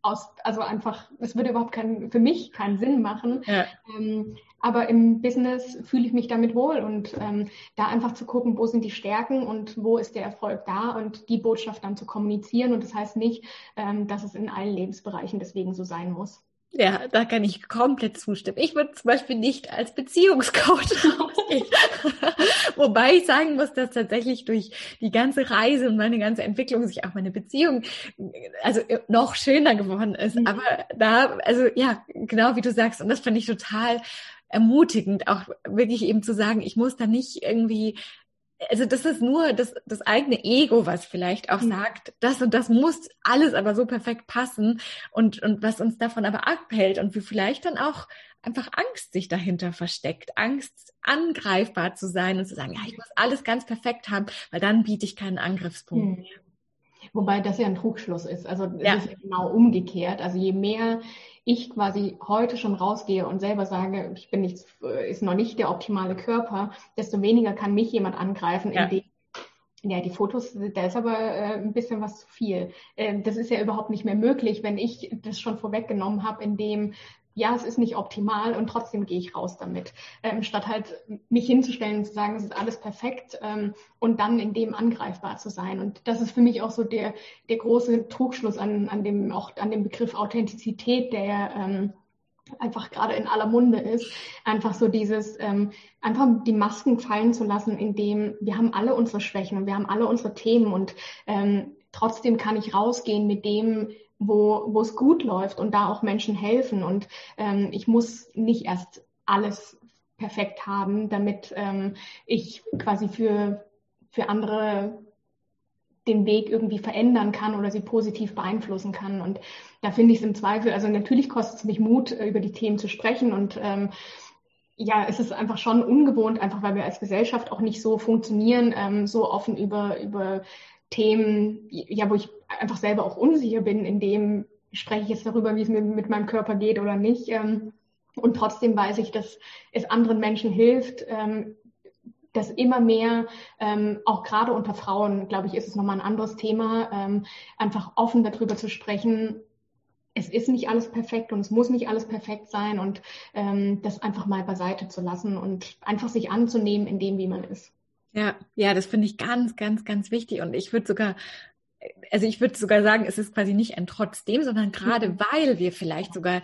Aus, also einfach, es würde überhaupt keinen, für mich keinen Sinn machen. Ja. Ähm, aber im Business fühle ich mich damit wohl und ähm, da einfach zu gucken, wo sind die Stärken und wo ist der Erfolg da und die Botschaft dann zu kommunizieren. Und das heißt nicht, ähm, dass es in allen Lebensbereichen deswegen so sein muss. Ja, da kann ich komplett zustimmen. Ich würde zum Beispiel nicht als Beziehungscoach rausgehen. Wobei ich sagen muss, dass tatsächlich durch die ganze Reise und meine ganze Entwicklung sich auch meine Beziehung also noch schöner geworden ist. Mhm. Aber da, also ja, genau wie du sagst, und das fand ich total ermutigend, auch wirklich eben zu sagen, ich muss da nicht irgendwie also das ist nur das, das eigene Ego, was vielleicht auch mhm. sagt, das und das muss alles aber so perfekt passen und, und was uns davon aber abhält und wie vielleicht dann auch einfach Angst sich dahinter versteckt, Angst angreifbar zu sein und zu sagen, ja, ich muss alles ganz perfekt haben, weil dann biete ich keinen Angriffspunkt mehr. Wobei das ja ein Trugschluss ist. Also das ja. ist ja genau umgekehrt. Also je mehr ich quasi heute schon rausgehe und selber sage, ich bin nicht, ist noch nicht der optimale Körper, desto weniger kann mich jemand angreifen, ja. indem ja, die Fotos, da ist aber äh, ein bisschen was zu viel. Äh, das ist ja überhaupt nicht mehr möglich, wenn ich das schon vorweggenommen habe, indem ja, es ist nicht optimal und trotzdem gehe ich raus damit. Ähm, statt halt mich hinzustellen und zu sagen, es ist alles perfekt ähm, und dann in dem angreifbar zu sein. Und das ist für mich auch so der, der große Trugschluss an, an dem, auch an dem Begriff Authentizität, der ähm, einfach gerade in aller Munde ist. Einfach so dieses, ähm, einfach die Masken fallen zu lassen, indem wir haben alle unsere Schwächen und wir haben alle unsere Themen und ähm, trotzdem kann ich rausgehen mit dem, wo, wo es gut läuft und da auch Menschen helfen. Und ähm, ich muss nicht erst alles perfekt haben, damit ähm, ich quasi für, für andere den Weg irgendwie verändern kann oder sie positiv beeinflussen kann. Und da finde ich es im Zweifel, also natürlich kostet es mich Mut, über die Themen zu sprechen und ähm, ja, es ist einfach schon ungewohnt, einfach weil wir als Gesellschaft auch nicht so funktionieren, ähm, so offen über, über Themen, ja, wo ich einfach selber auch unsicher bin, in dem spreche ich jetzt darüber, wie es mir mit meinem Körper geht oder nicht. Ähm, und trotzdem weiß ich, dass es anderen Menschen hilft, ähm, dass immer mehr, ähm, auch gerade unter Frauen, glaube ich, ist es nochmal ein anderes Thema, ähm, einfach offen darüber zu sprechen. Es ist nicht alles perfekt und es muss nicht alles perfekt sein und ähm, das einfach mal beiseite zu lassen und einfach sich anzunehmen in dem, wie man ist. Ja, ja, das finde ich ganz, ganz, ganz wichtig. Und ich würde sogar also ich würde sogar sagen, es ist quasi nicht ein trotzdem, sondern gerade mhm. weil wir vielleicht sogar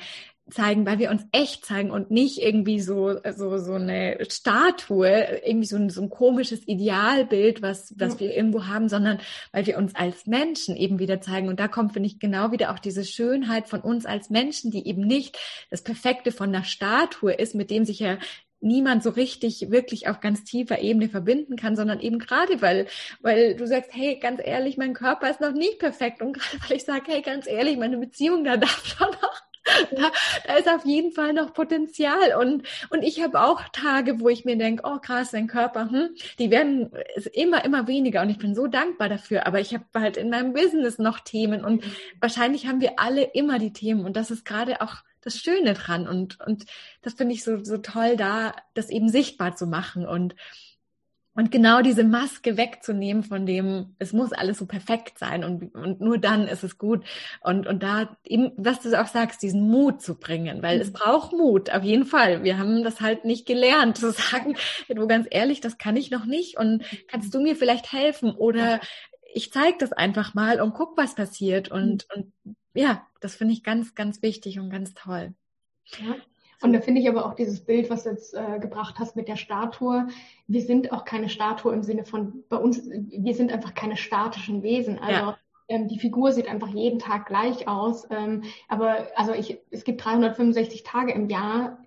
zeigen, weil wir uns echt zeigen und nicht irgendwie so so so eine Statue, irgendwie so ein, so ein komisches Idealbild, was was wir irgendwo haben, sondern weil wir uns als Menschen eben wieder zeigen und da kommt finde ich genau wieder auch diese Schönheit von uns als Menschen, die eben nicht das Perfekte von einer Statue ist, mit dem sich ja niemand so richtig wirklich auf ganz tiefer Ebene verbinden kann, sondern eben gerade weil, weil du sagst, hey, ganz ehrlich, mein Körper ist noch nicht perfekt und gerade weil ich sage, hey, ganz ehrlich, meine Beziehung, da darf schon noch da, da ist auf jeden Fall noch Potenzial. Und, und ich habe auch Tage, wo ich mir denke, oh krass, dein Körper, hm, die werden immer, immer weniger. Und ich bin so dankbar dafür. Aber ich habe halt in meinem Business noch Themen und mhm. wahrscheinlich haben wir alle immer die Themen. Und das ist gerade auch das Schöne dran. Und, und das finde ich so, so toll, da das eben sichtbar zu machen und, und genau diese Maske wegzunehmen von dem, es muss alles so perfekt sein und, und nur dann ist es gut. Und, und da eben, was du auch sagst, diesen Mut zu bringen, weil mhm. es braucht Mut, auf jeden Fall. Wir haben das halt nicht gelernt, zu sagen, du ganz ehrlich, das kann ich noch nicht und kannst du mir vielleicht helfen oder ich zeige das einfach mal und guck, was passiert. Und, mhm. und ja, das finde ich ganz, ganz wichtig und ganz toll. Ja. Und da finde ich aber auch dieses Bild, was du jetzt äh, gebracht hast mit der Statue. Wir sind auch keine Statue im Sinne von, bei uns, wir sind einfach keine statischen Wesen. Also ja. ähm, die Figur sieht einfach jeden Tag gleich aus. Ähm, aber also ich, es gibt 365 Tage im Jahr.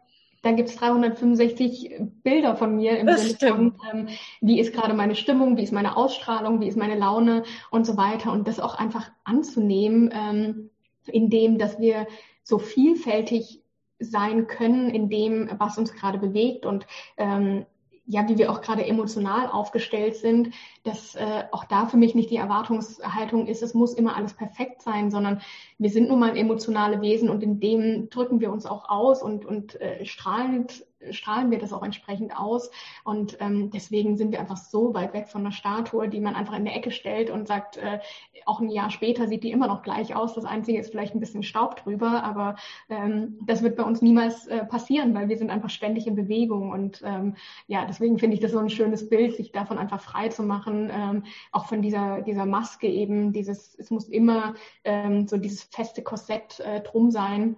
Da gibt es 365 Bilder von mir im das Sinne von, ähm, wie ist gerade meine Stimmung, wie ist meine Ausstrahlung, wie ist meine Laune und so weiter. Und das auch einfach anzunehmen, ähm, indem, dass wir so vielfältig sein können in dem, was uns gerade bewegt. Und ähm, ja, wie wir auch gerade emotional aufgestellt sind, dass äh, auch da für mich nicht die Erwartungshaltung ist, es muss immer alles perfekt sein, sondern wir sind nun mal emotionale Wesen und in dem drücken wir uns auch aus und, und äh, strahlend strahlen wir das auch entsprechend aus. Und ähm, deswegen sind wir einfach so weit weg von einer Statue, die man einfach in der Ecke stellt und sagt, äh, auch ein Jahr später sieht die immer noch gleich aus. Das Einzige ist vielleicht ein bisschen Staub drüber, aber ähm, das wird bei uns niemals äh, passieren, weil wir sind einfach ständig in Bewegung. Und ähm, ja, deswegen finde ich das so ein schönes Bild, sich davon einfach frei zu machen, ähm, auch von dieser, dieser Maske eben, dieses, es muss immer ähm, so dieses feste Korsett äh, drum sein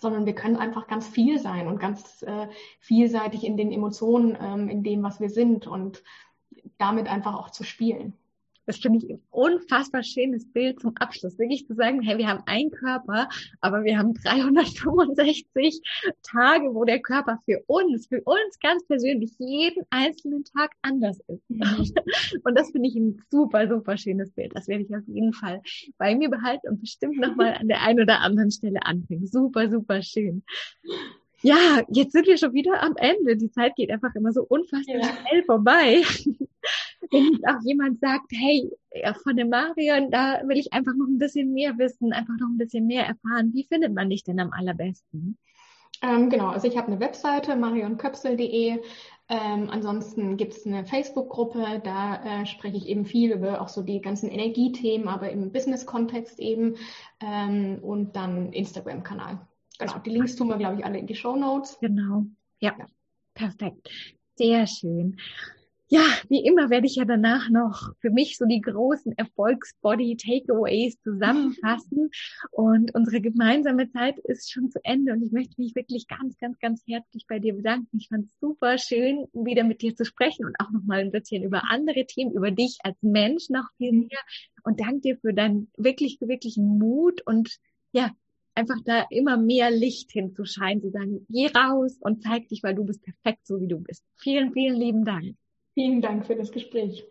sondern wir können einfach ganz viel sein und ganz äh, vielseitig in den Emotionen, ähm, in dem, was wir sind und damit einfach auch zu spielen. Das finde ich ein unfassbar schönes Bild zum Abschluss. Wirklich zu sagen, hey, wir haben einen Körper, aber wir haben 365 Tage, wo der Körper für uns, für uns ganz persönlich jeden einzelnen Tag anders ist. Mhm. Und das finde ich ein super, super schönes Bild. Das werde ich auf jeden Fall bei mir behalten und bestimmt nochmal an der einen oder anderen Stelle anbringen. Super, super schön. Ja, jetzt sind wir schon wieder am Ende. Die Zeit geht einfach immer so unfassbar ja. schnell vorbei. Wenn jetzt auch jemand sagt, hey, von dem Marion, da will ich einfach noch ein bisschen mehr wissen, einfach noch ein bisschen mehr erfahren. Wie findet man dich denn am allerbesten? Ähm, genau, also ich habe eine Webseite, marionköpsel.de. Ähm, ansonsten gibt es eine Facebook-Gruppe, da äh, spreche ich eben viel über auch so die ganzen Energiethemen, aber im Business-Kontext eben. Ähm, und dann Instagram-Kanal. Genau, die Links tun wir, glaube ich, alle in die Show Notes. Genau, ja. ja. Perfekt. Sehr schön. Ja, wie immer werde ich ja danach noch für mich so die großen Erfolgsbody-Takeaways zusammenfassen. Und unsere gemeinsame Zeit ist schon zu Ende und ich möchte mich wirklich ganz, ganz, ganz herzlich bei dir bedanken. Ich fand es super schön, wieder mit dir zu sprechen und auch noch mal ein bisschen über andere Themen, über dich als Mensch noch viel mehr. Und danke dir für deinen wirklich, wirklichen Mut und ja, einfach da immer mehr Licht hinzuscheinen, zu sagen, geh raus und zeig dich, weil du bist perfekt, so wie du bist. Vielen, vielen lieben Dank. Vielen Dank für das Gespräch.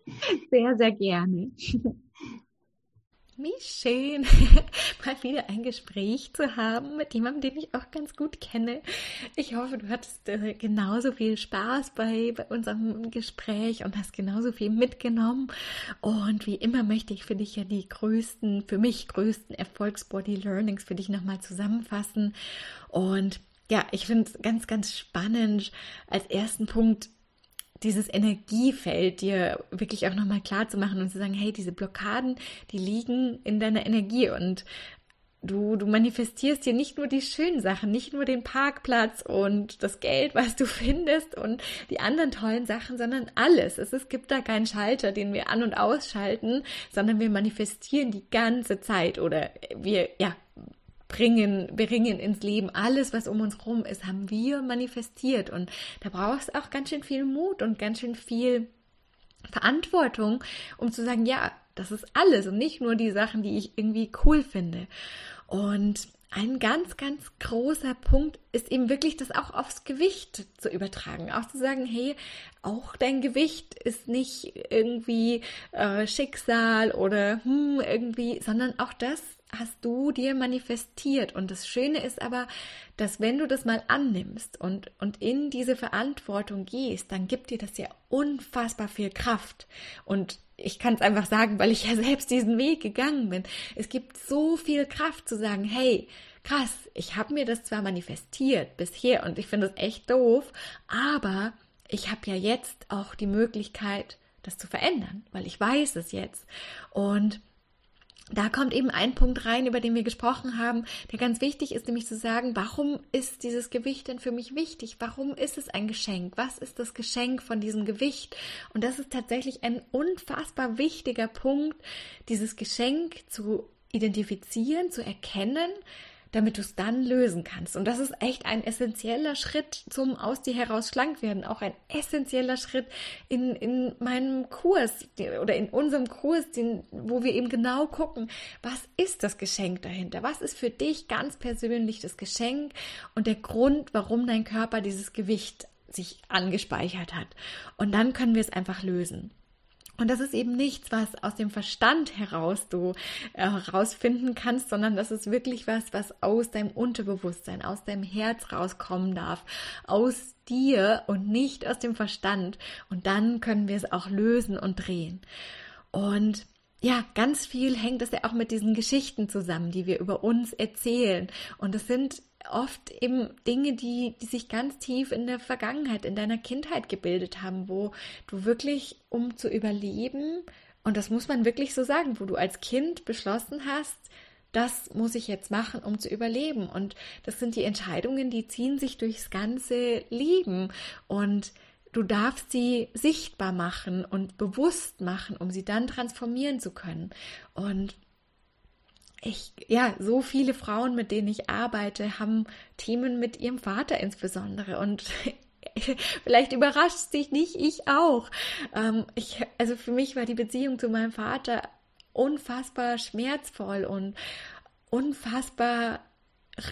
Sehr, sehr gerne. wie schön, mal wieder ein Gespräch zu haben mit jemandem, den ich auch ganz gut kenne. Ich hoffe, du hattest äh, genauso viel Spaß bei, bei unserem Gespräch und hast genauso viel mitgenommen. Und wie immer möchte ich für dich ja die größten, für mich größten Erfolgsbody Learnings für dich nochmal zusammenfassen. Und ja, ich finde es ganz, ganz spannend als ersten Punkt dieses Energiefeld dir wirklich auch nochmal klar zu machen und zu sagen, hey, diese Blockaden, die liegen in deiner Energie und du, du manifestierst dir nicht nur die schönen Sachen, nicht nur den Parkplatz und das Geld, was du findest und die anderen tollen Sachen, sondern alles. Es, es gibt da keinen Schalter, den wir an- und ausschalten, sondern wir manifestieren die ganze Zeit oder wir, ja, bringen, bringen ins Leben. Alles, was um uns herum ist, haben wir manifestiert. Und da brauchst du auch ganz schön viel Mut und ganz schön viel Verantwortung, um zu sagen, ja, das ist alles und nicht nur die Sachen, die ich irgendwie cool finde. Und ein ganz, ganz großer Punkt ist eben wirklich das auch aufs Gewicht zu übertragen. Auch zu sagen, hey, auch dein Gewicht ist nicht irgendwie äh, Schicksal oder hm, irgendwie, sondern auch das hast du dir manifestiert. Und das Schöne ist aber, dass wenn du das mal annimmst und, und in diese Verantwortung gehst, dann gibt dir das ja unfassbar viel Kraft. Und ich kann es einfach sagen, weil ich ja selbst diesen Weg gegangen bin. Es gibt so viel Kraft zu sagen, hey, krass, ich habe mir das zwar manifestiert bisher und ich finde es echt doof, aber ich habe ja jetzt auch die Möglichkeit, das zu verändern, weil ich weiß es jetzt. Und da kommt eben ein Punkt rein, über den wir gesprochen haben, der ganz wichtig ist, nämlich zu sagen, warum ist dieses Gewicht denn für mich wichtig? Warum ist es ein Geschenk? Was ist das Geschenk von diesem Gewicht? Und das ist tatsächlich ein unfassbar wichtiger Punkt, dieses Geschenk zu identifizieren, zu erkennen, damit du es dann lösen kannst. Und das ist echt ein essentieller Schritt zum aus dir heraus schlank werden, auch ein essentieller Schritt in, in meinem Kurs oder in unserem Kurs, den, wo wir eben genau gucken, was ist das Geschenk dahinter? Was ist für dich ganz persönlich das Geschenk und der Grund, warum dein Körper dieses Gewicht sich angespeichert hat? Und dann können wir es einfach lösen. Und das ist eben nichts, was aus dem Verstand heraus du äh, herausfinden kannst, sondern das ist wirklich was, was aus deinem Unterbewusstsein, aus deinem Herz rauskommen darf, aus dir und nicht aus dem Verstand. Und dann können wir es auch lösen und drehen. Und ja, ganz viel hängt es ja auch mit diesen Geschichten zusammen, die wir über uns erzählen. Und es sind oft eben Dinge, die, die sich ganz tief in der Vergangenheit, in deiner Kindheit gebildet haben, wo du wirklich, um zu überleben, und das muss man wirklich so sagen, wo du als Kind beschlossen hast, das muss ich jetzt machen, um zu überleben. Und das sind die Entscheidungen, die ziehen sich durchs ganze Leben. Und du darfst sie sichtbar machen und bewusst machen, um sie dann transformieren zu können. Und ich, ja, so viele Frauen, mit denen ich arbeite, haben Themen mit ihrem Vater insbesondere und vielleicht überrascht es dich nicht, ich auch. Ähm, ich, also für mich war die Beziehung zu meinem Vater unfassbar schmerzvoll und unfassbar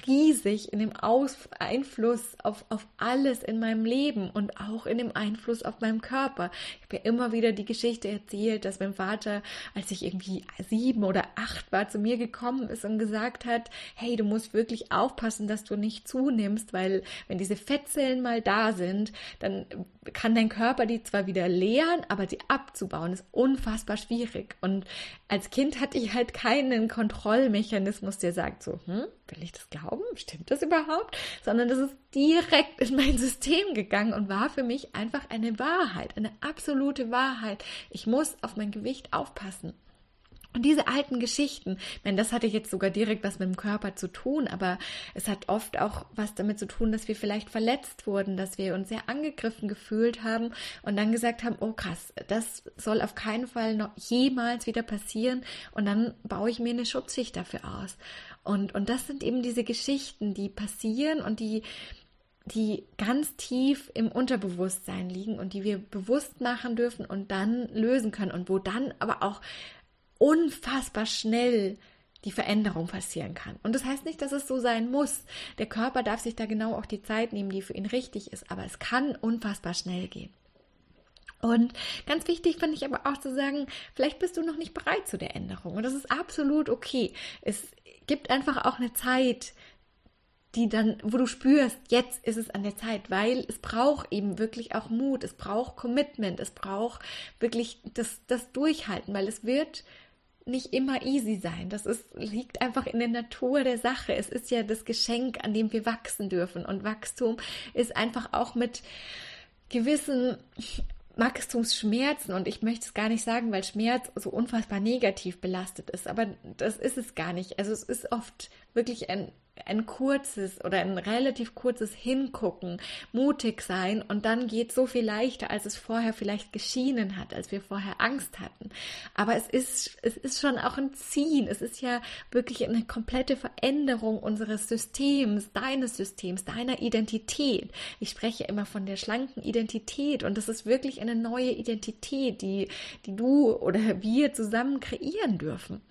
riesig in dem Aus Einfluss auf, auf alles in meinem Leben und auch in dem Einfluss auf meinem Körper. Ich habe ja immer wieder die Geschichte erzählt, dass mein Vater, als ich irgendwie sieben oder acht war, zu mir gekommen ist und gesagt hat, hey, du musst wirklich aufpassen, dass du nicht zunimmst, weil wenn diese Fettzellen mal da sind, dann kann dein Körper die zwar wieder leeren, aber sie abzubauen ist unfassbar schwierig. Und als Kind hatte ich halt keinen Kontrollmechanismus, der sagt so, hm, will ich das glauben? Stimmt das überhaupt? Sondern das ist direkt in mein System gegangen und war für mich einfach eine Wahrheit, eine absolute Wahrheit. Ich muss auf mein Gewicht aufpassen. Und diese alten Geschichten, ich meine, das hatte jetzt sogar direkt was mit dem Körper zu tun, aber es hat oft auch was damit zu tun, dass wir vielleicht verletzt wurden, dass wir uns sehr angegriffen gefühlt haben und dann gesagt haben, oh krass, das soll auf keinen Fall noch jemals wieder passieren und dann baue ich mir eine Schutzschicht dafür aus. Und, und das sind eben diese Geschichten, die passieren und die, die ganz tief im Unterbewusstsein liegen und die wir bewusst machen dürfen und dann lösen können und wo dann aber auch unfassbar schnell die Veränderung passieren kann. Und das heißt nicht, dass es so sein muss. Der Körper darf sich da genau auch die Zeit nehmen, die für ihn richtig ist, aber es kann unfassbar schnell gehen. Und ganz wichtig finde ich aber auch zu sagen, vielleicht bist du noch nicht bereit zu der Änderung. Und das ist absolut okay. Es gibt einfach auch eine Zeit, die dann, wo du spürst, jetzt ist es an der Zeit, weil es braucht eben wirklich auch Mut, es braucht Commitment, es braucht wirklich das, das Durchhalten, weil es wird nicht immer easy sein. Das ist, liegt einfach in der Natur der Sache. Es ist ja das Geschenk, an dem wir wachsen dürfen. Und Wachstum ist einfach auch mit gewissen Wachstumsschmerzen und ich möchte es gar nicht sagen, weil Schmerz so unfassbar negativ belastet ist, aber das ist es gar nicht. Also es ist oft wirklich ein ein kurzes oder ein relativ kurzes Hingucken, mutig sein und dann geht so viel leichter, als es vorher vielleicht geschienen hat, als wir vorher Angst hatten. Aber es ist, es ist schon auch ein Ziehen. Es ist ja wirklich eine komplette Veränderung unseres Systems, deines Systems, deiner Identität. Ich spreche immer von der schlanken Identität und das ist wirklich eine neue Identität, die, die du oder wir zusammen kreieren dürfen.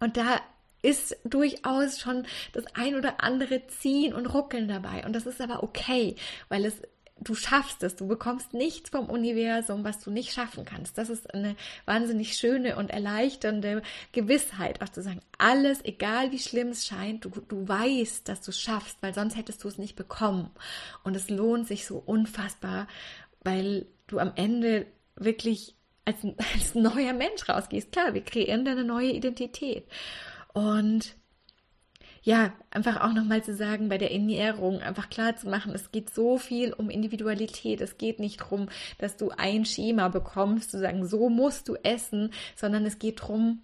Und da ist durchaus schon das ein oder andere Ziehen und Ruckeln dabei. Und das ist aber okay, weil es du schaffst es, du bekommst nichts vom Universum, was du nicht schaffen kannst. Das ist eine wahnsinnig schöne und erleichternde Gewissheit, auch zu sagen, alles, egal wie schlimm es scheint, du, du weißt, dass du es schaffst, weil sonst hättest du es nicht bekommen. Und es lohnt sich so unfassbar, weil du am Ende wirklich als, als neuer Mensch rausgehst. Klar, wir kreieren eine neue Identität. Und ja, einfach auch nochmal zu sagen, bei der Ernährung einfach klar zu machen, es geht so viel um Individualität. Es geht nicht darum, dass du ein Schema bekommst, zu sagen, so musst du essen, sondern es geht darum,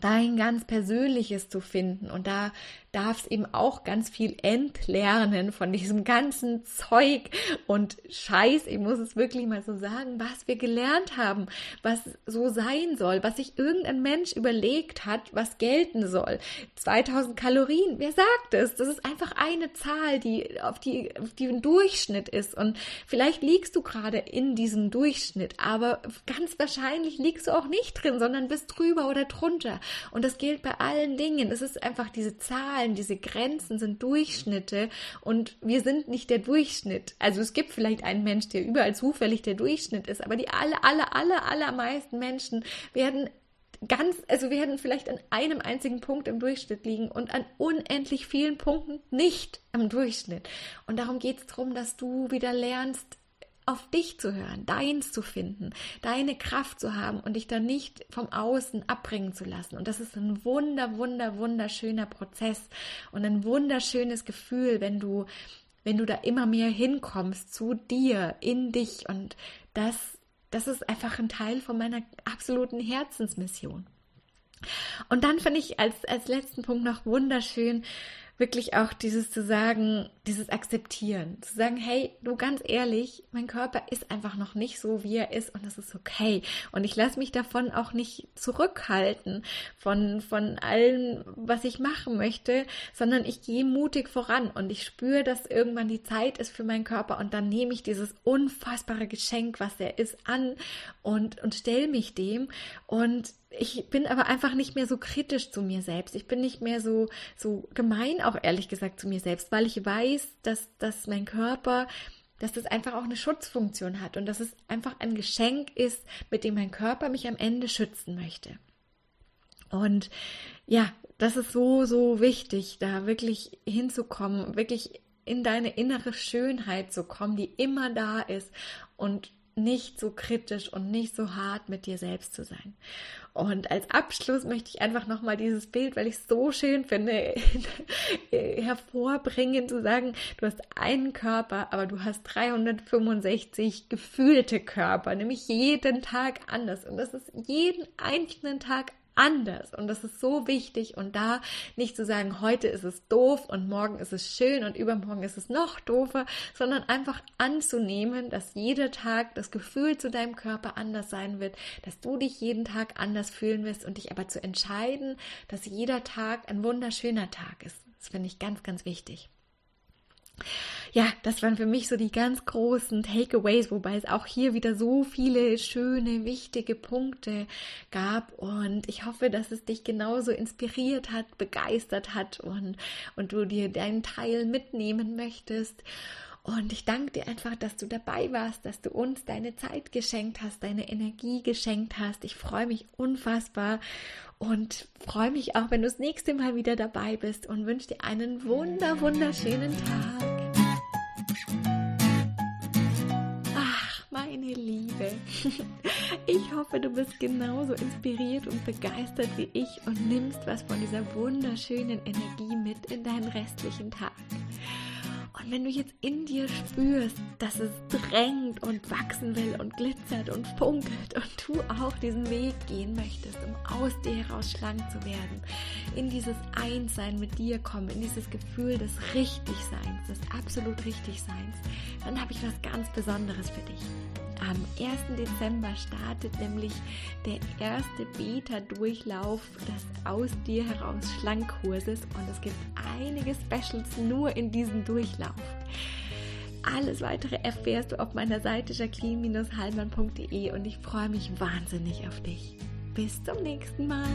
dein ganz Persönliches zu finden. Und da darf es eben auch ganz viel entlernen von diesem ganzen Zeug und Scheiß. Ich muss es wirklich mal so sagen, was wir gelernt haben, was so sein soll, was sich irgendein Mensch überlegt hat, was gelten soll. 2000 Kalorien, wer sagt es? Das ist einfach eine Zahl, die auf die, auf die ein Durchschnitt ist. Und vielleicht liegst du gerade in diesem Durchschnitt, aber ganz wahrscheinlich liegst du auch nicht drin, sondern bist drüber oder drunter. Und das gilt bei allen Dingen. Es ist einfach diese Zahlen, diese Grenzen sind Durchschnitte und wir sind nicht der Durchschnitt. Also es gibt vielleicht einen Mensch, der überall zufällig der Durchschnitt ist, aber die alle, alle, alle, allermeisten Menschen werden ganz, also werden vielleicht an einem einzigen Punkt im Durchschnitt liegen und an unendlich vielen Punkten nicht im Durchschnitt. Und darum geht es darum, dass du wieder lernst, auf dich zu hören, deins zu finden, deine Kraft zu haben und dich dann nicht vom Außen abbringen zu lassen. Und das ist ein wunder, wunder, wunderschöner Prozess und ein wunderschönes Gefühl, wenn du, wenn du da immer mehr hinkommst zu dir, in dich. Und das, das ist einfach ein Teil von meiner absoluten Herzensmission. Und dann finde ich als, als letzten Punkt noch wunderschön, wirklich auch dieses zu sagen, dieses Akzeptieren, zu sagen, hey, du ganz ehrlich, mein Körper ist einfach noch nicht so, wie er ist und das ist okay. Und ich lasse mich davon auch nicht zurückhalten von, von allem, was ich machen möchte, sondern ich gehe mutig voran und ich spüre, dass irgendwann die Zeit ist für meinen Körper und dann nehme ich dieses unfassbare Geschenk, was er ist, an und, und stelle mich dem und ich bin aber einfach nicht mehr so kritisch zu mir selbst. Ich bin nicht mehr so, so gemein auch ehrlich gesagt zu mir selbst, weil ich weiß, dass, dass mein Körper, dass das einfach auch eine Schutzfunktion hat und dass es einfach ein Geschenk ist, mit dem mein Körper mich am Ende schützen möchte. Und ja, das ist so, so wichtig, da wirklich hinzukommen, wirklich in deine innere Schönheit zu kommen, die immer da ist und nicht so kritisch und nicht so hart mit dir selbst zu sein. Und als Abschluss möchte ich einfach nochmal dieses Bild, weil ich es so schön finde, hervorbringen, zu sagen, du hast einen Körper, aber du hast 365 gefühlte Körper, nämlich jeden Tag anders. Und das ist jeden einzelnen Tag anders. Und das ist so wichtig. Und da nicht zu sagen, heute ist es doof und morgen ist es schön und übermorgen ist es noch doofer, sondern einfach anzunehmen, dass jeder Tag das Gefühl zu deinem Körper anders sein wird, dass du dich jeden Tag anders fühlen wirst und dich aber zu entscheiden, dass jeder Tag ein wunderschöner Tag ist. Das finde ich ganz, ganz wichtig ja, das waren für mich so die ganz großen Takeaways, wobei es auch hier wieder so viele schöne, wichtige Punkte gab. Und ich hoffe, dass es dich genauso inspiriert hat, begeistert hat und, und du dir deinen Teil mitnehmen möchtest. Und ich danke dir einfach, dass du dabei warst, dass du uns deine Zeit geschenkt hast, deine Energie geschenkt hast. Ich freue mich unfassbar und freue mich auch, wenn du das nächste Mal wieder dabei bist und wünsche dir einen wunder, wunderschönen Tag. meine Liebe. Ich hoffe, du bist genauso inspiriert und begeistert wie ich und nimmst was von dieser wunderschönen Energie mit in deinen restlichen Tag. Und wenn du jetzt in dir spürst, dass es drängt und wachsen will und glitzert und funkelt und du auch diesen Weg gehen möchtest, um aus dir heraus schlank zu werden, in dieses Einssein mit dir kommen, in dieses Gefühl des Richtigseins, des absolut Richtigseins, dann habe ich was ganz Besonderes für dich. Am 1. Dezember startet nämlich der erste Beta-Durchlauf des Aus dir heraus Schlankkurses und es gibt einige Specials nur in diesem Durchlauf. Alles weitere erfährst du auf meiner Seite jacqueline-hallmann.de und ich freue mich wahnsinnig auf dich. Bis zum nächsten Mal.